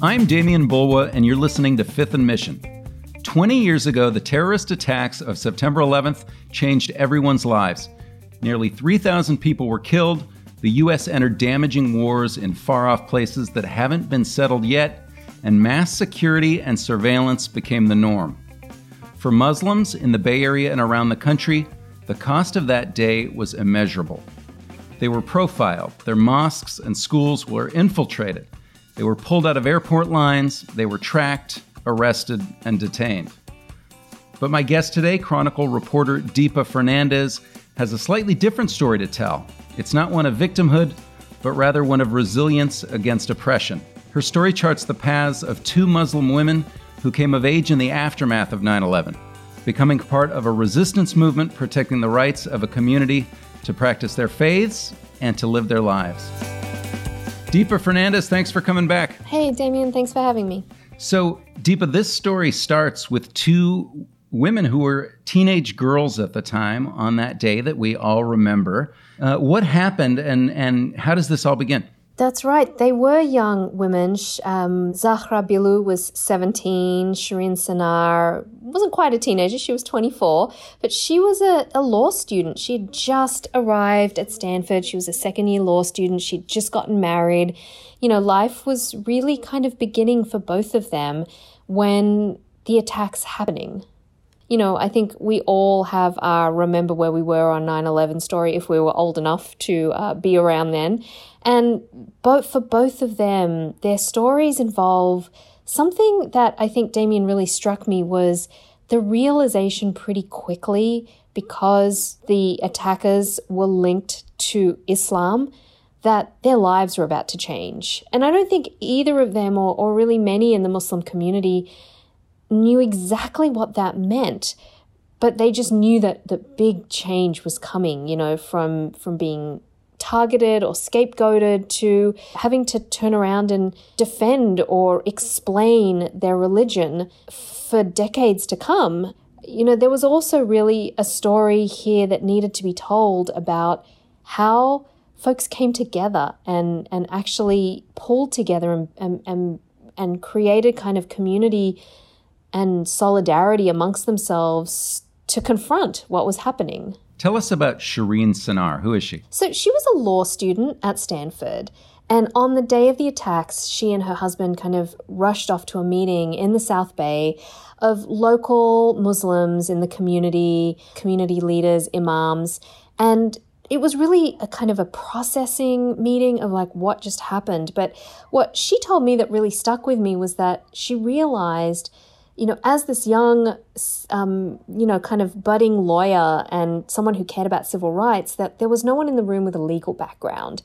I'm Demian Bulwa, and you're listening to Fifth and Mission. 20 years ago, the terrorist attacks of September 11th changed everyone's lives. Nearly 3,000 people were killed. The U.S. entered damaging wars in far off places that haven't been settled yet, and mass security and surveillance became the norm. For Muslims in the Bay Area and around the country, the cost of that day was immeasurable. They were profiled, their mosques and schools were infiltrated, they were pulled out of airport lines, they were tracked, arrested, and detained. But my guest today, Chronicle reporter Deepa Fernandes, has a slightly different story to tell. It's not one of victimhood, but rather one of resilience against oppression. Her story charts the paths of two Muslim women who came of age in the aftermath of 9 11, becoming part of a resistance movement protecting the rights of a community to practice their faiths and to live their lives. Deepa Fernandes, thanks for coming back. Hey, Demian, thanks for having me. So, Deepa, this story starts with two women who were teenage girls at the time on that day that we all remember. Uh, what happened and, and how does this all begin? That's right. They were young women. Um, Zahra Billoo was 17. Shirin Sinnar wasn't quite a teenager. She was 24, but she was a, a law student. She had just arrived at Stanford. She was a second year law student. She'd just gotten married. You know, life was really kind of beginning for both of them when the attacks happening you know, I think we all have our remember where we were on 9 11 story if we were old enough to uh, be around then. And both for both of them, their stories involve something that I think Demian really struck me was the realization pretty quickly because the attackers were linked to Islam that their lives were about to change. And I don't think either of them or, or really many in the Muslim community knew exactly what that meant but they just knew that the big change was coming you know from from being targeted or scapegoated to having to turn around and defend or explain their religion for decades to come. You know there was also really a story here that needed to be told about how folks came together and and actually pulled together and and and, and created kind of community and solidarity amongst themselves to confront what was happening. Tell us about Shirin Sinnar. Who is she? So, she was a law student at Stanford. And on the day of the attacks, she and her husband kind of rushed off to a meeting in the South Bay of local Muslims in the community, community leaders, imams. And it was really a kind of a processing meeting of like what just happened. But what she told me that really stuck with me was that she realized you know, as this young, um, you know, kind of budding lawyer and someone who cared about civil rights, that there was no one in the room with a legal background.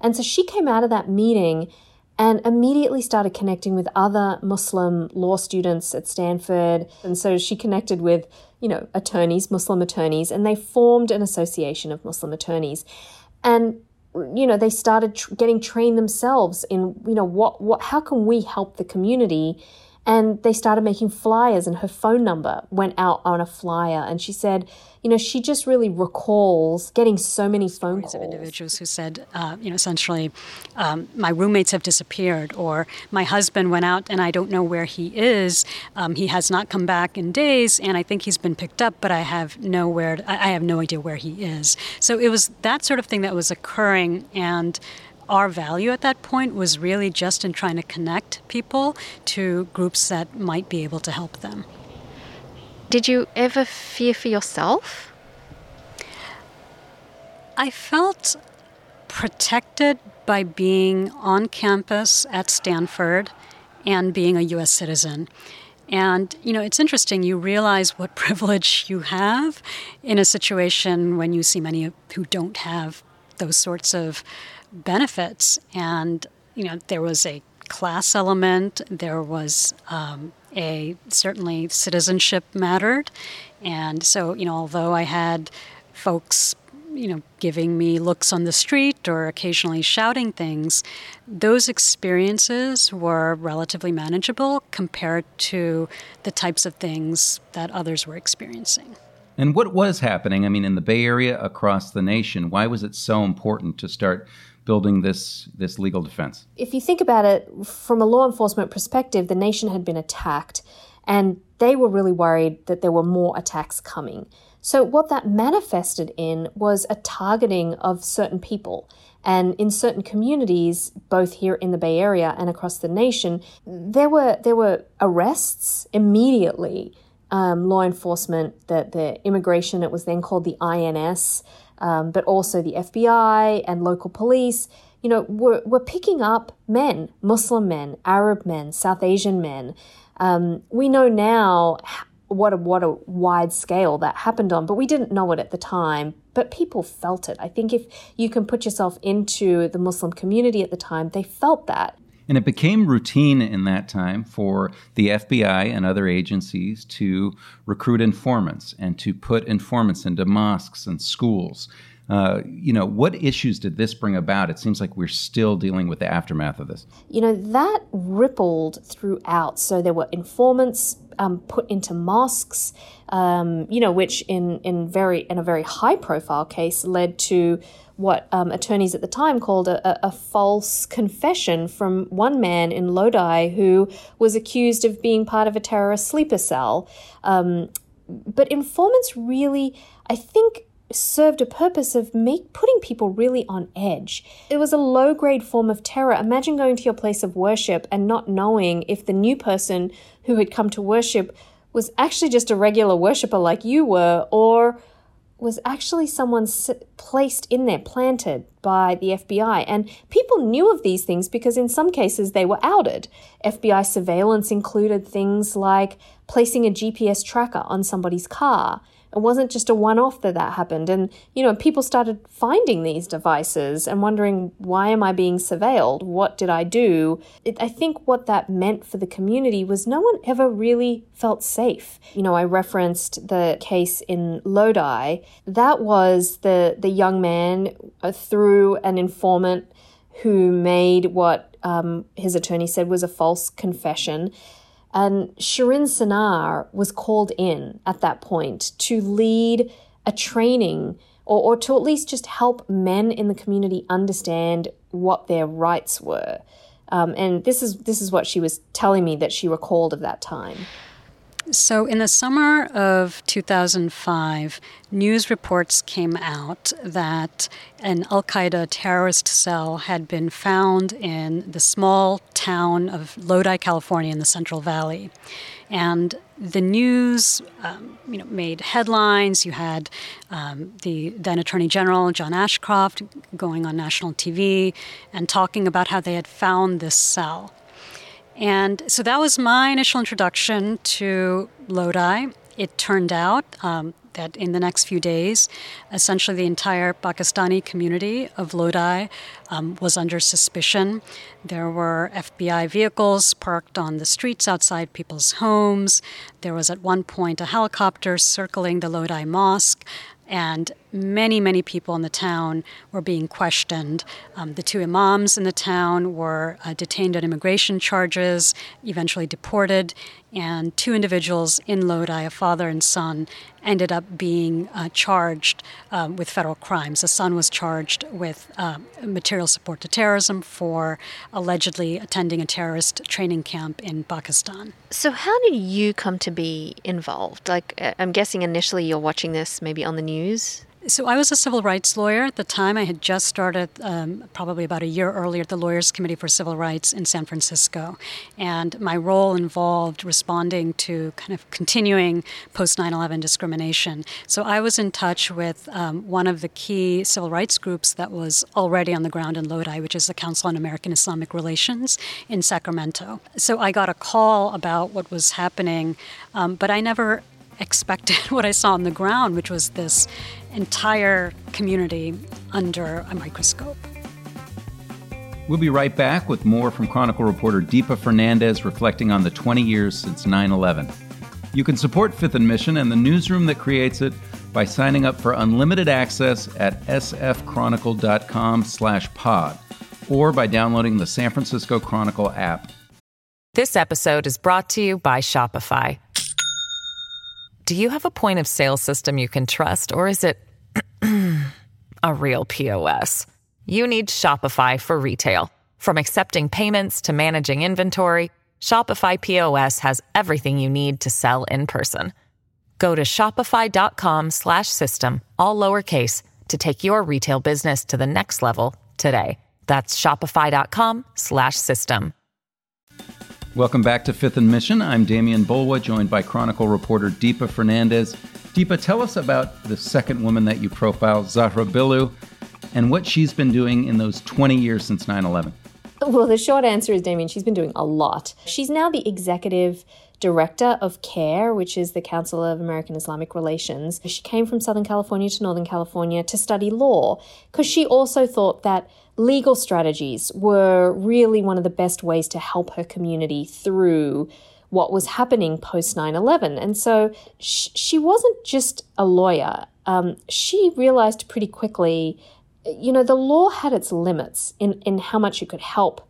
And so she came out of that meeting and immediately started connecting with other Muslim law students at Stanford. And so she connected with, you know, attorneys, Muslim attorneys, and they formed an association of Muslim attorneys. And you know, they started tr- getting trained themselves in, you know, what, what, how can we help the community and they started making flyers and her phone number went out on a flyer. And she said you know she just really recalls getting so many phone calls. of individuals who said uh, you know essentially um, my roommates have disappeared or my husband went out and i don't know where he is. Um, he has not come back in days and i think he's been picked up but i have nowhere i have no idea where he is. So it was that sort of thing that was occurring and our value at that point was really just in trying to connect people to groups that might be able to help them. Did you ever fear for yourself? I felt protected by being on campus at Stanford and being a US citizen. And, you know, it's interesting, you realize what privilege you have in a situation when you see many who don't have those sorts of benefits. And you know, there was a class element, there was um, a certainly citizenship mattered. And so, you know, although I had folks you know, giving me looks on the street or occasionally shouting things, those experiences were relatively manageable compared to the types of things that others were experiencing. And what was happening? I mean, in the Bay Area, across the nation, why was it so important to start building this this legal defense? If you think about it from a law enforcement perspective, the nation had been attacked, and they were really worried that there were more attacks coming. So, what that manifested in was a targeting of certain people. And in certain communities, both here in the Bay Area and across the nation, there were, there were arrests immediately. Um, law enforcement, the, the immigration, it was then called the INS, um, but also the FBI and local police, you know, were, were picking up men, Muslim men, Arab men, South Asian men. Um, we know now what a what a wide scale that happened on but we didn't know it at the time but people felt it i think if you can put yourself into the muslim community at the time they felt that and it became routine in that time for the FBI and other agencies to recruit informants and to put informants into mosques and schools. Uh, you know, what issues did this bring about? It seems like we're still dealing with the aftermath of this. You know, that rippled throughout. So there were informants um, put into mosques, um, you know, which in in very in a very high profile case led to what um, attorneys at the time called a, a, false confession from one man in Lodi who was accused of being part of a terrorist sleeper cell. Um, but informants really, I think, served a purpose of make putting people really on edge. It was a low grade form of terror. Imagine going to your place of worship and not knowing if the new person who had come to worship was actually just a regular worshiper like you were or was actually someone placed in there, planted by the FBI. And people knew of these things because in some cases they were outed. FBI surveillance included things like placing a GPS tracker on somebody's car it wasn't just a one off that that happened. And, you know, people started finding these devices and wondering, why am I being surveilled? What did I do? It, I think what that meant for the community was no one ever really felt safe. You know, I referenced the case in Lodi. That was the, the young man uh, through an informant who made what um, his attorney said was a false confession. And Shirin Sinnar was called in at that point to lead a training or, or to at least just help men in the community understand what their rights were. Um, and this is this is what she was telling me that she recalled of that time. So, in the summer of 2005, news reports came out that an Al Qaeda terrorist cell had been found in the small town of Lodi, California, in the Central Valley. And the news, um, you know, made headlines. You had um, the then Attorney General John Ashcroft going on national TV and talking about how they had found this cell. And so that was my initial introduction to Lodi. It turned out um, that in the next few days, essentially the entire Pakistani community of Lodi um, was under suspicion. There were FBI vehicles parked on the streets outside people's homes. There was at one point a helicopter circling the Lodi Mosque and many, many people in the town were being questioned. Um, the two imams in the town were uh, detained on immigration charges, eventually deported, and two individuals in Lodi, a father and son, ended up being uh, charged uh, with federal crimes. The son was charged with uh, material support to terrorism for allegedly attending a terrorist training camp in Pakistan. So, how did you come to be involved? Like, uh, I'm guessing initially you're watching this maybe on the news. So I was a civil rights lawyer at the time. I had just started, um, probably about a year earlier, at the Lawyers Committee for Civil Rights in San Francisco, and my role involved responding to kind of continuing post 9/11 discrimination. So I was in touch with um, one of the key civil rights groups that was already on the ground in Lodi, which is the Council on American Islamic Relations in Sacramento. So I got a call about what was happening, um, but I never expected what I saw on the ground, which was this entire community under a microscope. We'll be right back with more from Chronicle reporter Deepa Fernandes reflecting on the 20 years since 9 11. You can support Fifth and Mission and the newsroom that creates it by signing up for unlimited access at sfchronicle.com slash pod or by downloading the San Francisco Chronicle app. This episode is brought to you by Shopify. Do you have a point of sale system you can trust or is it a real POS? You need Shopify for retail. From accepting payments to managing inventory, Shopify POS has everything you need to sell in person. Go to shopify.com slash system, all lowercase, to take your retail business to the next level today. That's shopify.com slash system. Welcome back to Fifth and Mission. I'm Demian Bulwa, joined by Chronicle reporter Deepa Fernandes. Deepa, tell us about the second woman that you profile, Zahra Billoo, and what she's been doing in those 20 years since 9 11. Well, the short answer is, Demian, she's been doing a lot. She's now the executive director of CAIR, which is the Council of American Islamic Relations. She came from Southern California to Northern California to study law because she also thought that legal strategies were really one of the best ways to help her community through what was happening post 9 11. And so sh- she wasn't just a lawyer, um, she realized pretty quickly. You know, the law had its limits in, in how much it could help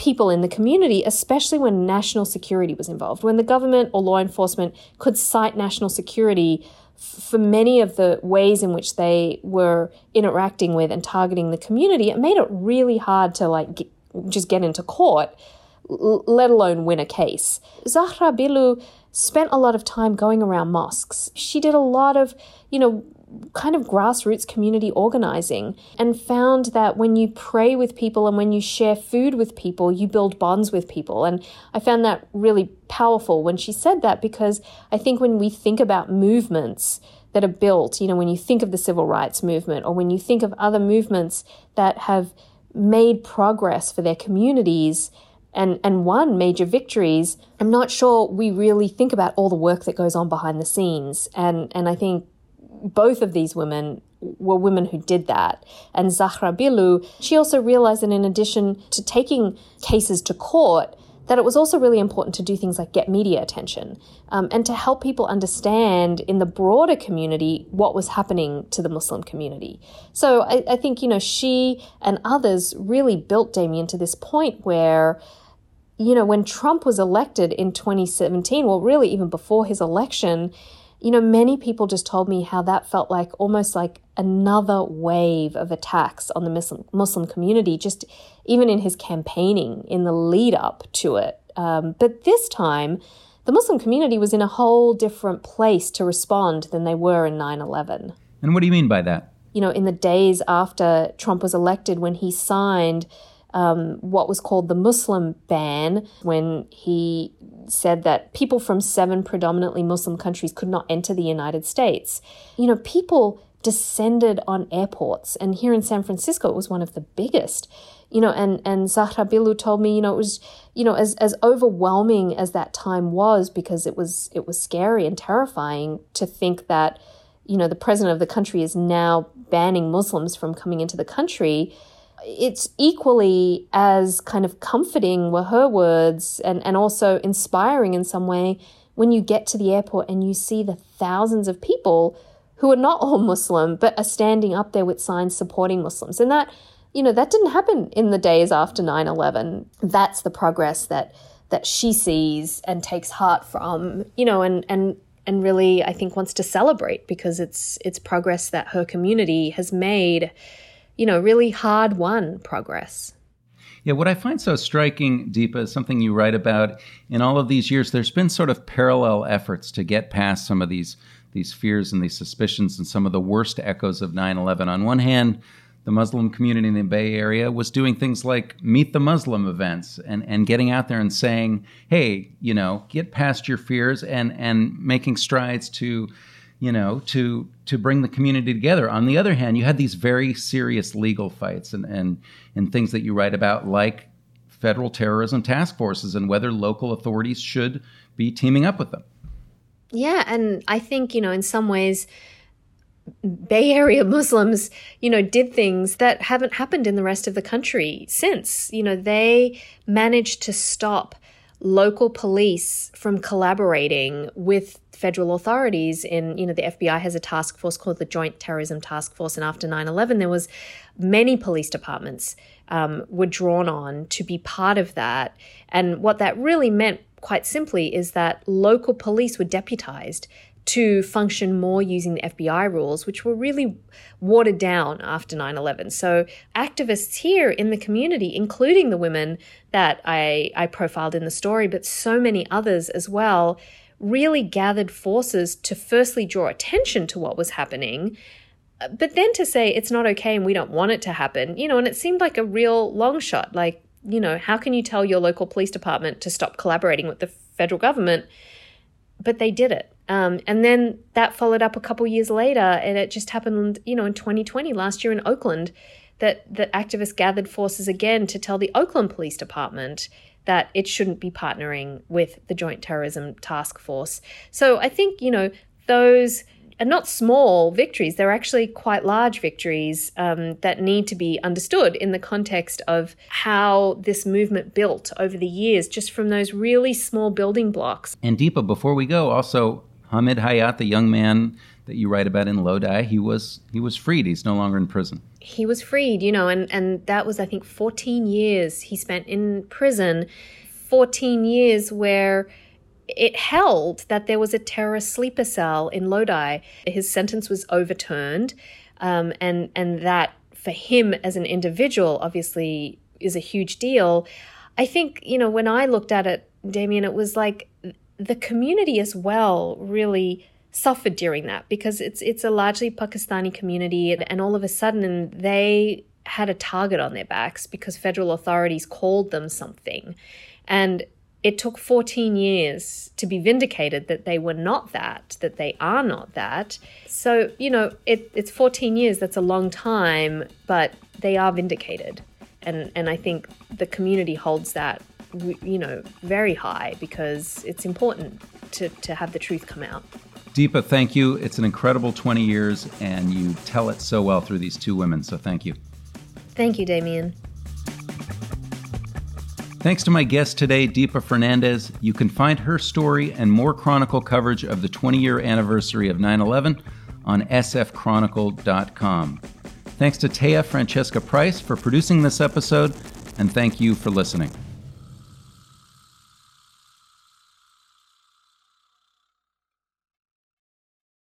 people in the community, especially when national security was involved, when the government or law enforcement could cite national security for many of the ways in which they were interacting with and targeting the community, it made it really hard to like get, just get into court, let alone win a case. Zahra Billoo spent a lot of time going around mosques. She did a lot of, you know, kind of grassroots community organizing and found that when you pray with people and when you share food with people, you build bonds with people. And I found that really powerful when she said that because I think when we think about movements, that are built, you know, when you think of the civil rights movement or when you think of other movements that have made progress for their communities and, and won major victories, I'm not sure we really think about all the work that goes on behind the scenes. And, and I think both of these women were women who did that. And Zahra Billoo, she also realized that in addition to taking cases to court, that it was also really important to do things like get media attention um, and to help people understand in the broader community what was happening to the Muslim community. So I, I think, you know, she and others really built Demian to this point where you know, when Trump was elected in 2017, well, really even before his election, you know, many people just told me how that felt like almost like another wave of attacks on the Muslim, Muslim community, just even in his campaigning in the lead up to it. Um, but this time, the Muslim community was in a whole different place to respond than they were in 9 11. And what do you mean by that? You know, in the days after Trump was elected, when he signed um, what was called the Muslim ban, when he said that people from seven predominantly Muslim countries could not enter the United States. You know, people descended on airports, and here in San Francisco, it was one of the biggest. You know, and and Zahra Billoo told me, you know, it was, you know, as as overwhelming as that time was because it was it was scary and terrifying to think that, you know, the president of the country is now banning Muslims from coming into the country it's equally as kind of comforting were her words and, and also inspiring in some way when you get to the airport and you see the thousands of people who are not all Muslim but are standing up there with signs supporting Muslims. And that, you know, that didn't happen in the days after 9 11. That's the progress that that she sees and takes heart from, you know, and and and really I think wants to celebrate because it's it's progress that her community has made you know, really hard won progress. Yeah, what I find so striking, Deepa, is something you write about in all of these years. There's been sort of parallel efforts to get past some of these these fears and these suspicions and some of the worst echoes of 9/11. On one hand, the Muslim community in the Bay Area was doing things like meet the Muslim events and, and getting out there and saying, hey, you know, get past your fears and and making strides to you know, to to bring the community together. On the other hand, you had these very serious legal fights and and and things that you write about, like federal terrorism task forces and whether local authorities should be teaming up with them. Yeah, and I think you know, in some ways, Bay Area Muslims, you know, did things that haven't happened in the rest of the country since. You know, they managed to stop local police from collaborating with federal authorities in you know the FBI has a task force called the Joint Terrorism Task Force and after 9/11 there was many police departments um, were drawn on to be part of that. And what that really meant quite simply is that local police were deputized to function more using the FBI rules, which were really watered down after 9 11. So, activists here in the community, including the women that I, I profiled in the story, but so many others as well, really gathered forces to firstly draw attention to what was happening. But then to say it's not okay and we don't want it to happen, you know, and it seemed like a real long shot. Like, you know, how can you tell your local police department to stop collaborating with the federal government? But they did it. Um, and then that followed up a couple years later, and it just happened, you know, in 2020, last year in Oakland, that that activists gathered forces again to tell the Oakland Police Department that it shouldn't be partnering with the Joint Terrorism Task Force. So I think, you know, those are not small victories. They're actually quite large victories um, that need to be understood in the context of how this movement built over the years, just from those really small building blocks. And Deepa, before we go, also Hamid Hayat, the young man that you write about in Lodi, he was he was freed. He's no longer in prison. He was freed, you know, and and that was I think 14 years he spent in prison. 14 years where it held that there was a terrorist sleeper cell in Lodi. His sentence was overturned, um, and and that for him as an individual obviously is a huge deal. I think you know when I looked at it, Demian, it was like the community as well really suffered during that because it's it's a largely Pakistani community and all of a sudden they had a target on their backs because federal authorities called them something and it took 14 years to be vindicated that they were not that, that they are not that. So, you know, it, it's 14 years, that's a long time, but they are vindicated. And, and I think the community holds that you know, very high because it's important to, to have the truth come out. Deepa, thank you. It's an incredible 20 years, and you tell it so well through these two women, so thank you. Thank you, Demian. Thanks to my guest today, Deepa Fernandes. You can find her story and more Chronicle coverage of the 20 year anniversary of 9 11 on sfchronicle.com. Thanks to Taya Francesca Price for producing this episode, and thank you for listening.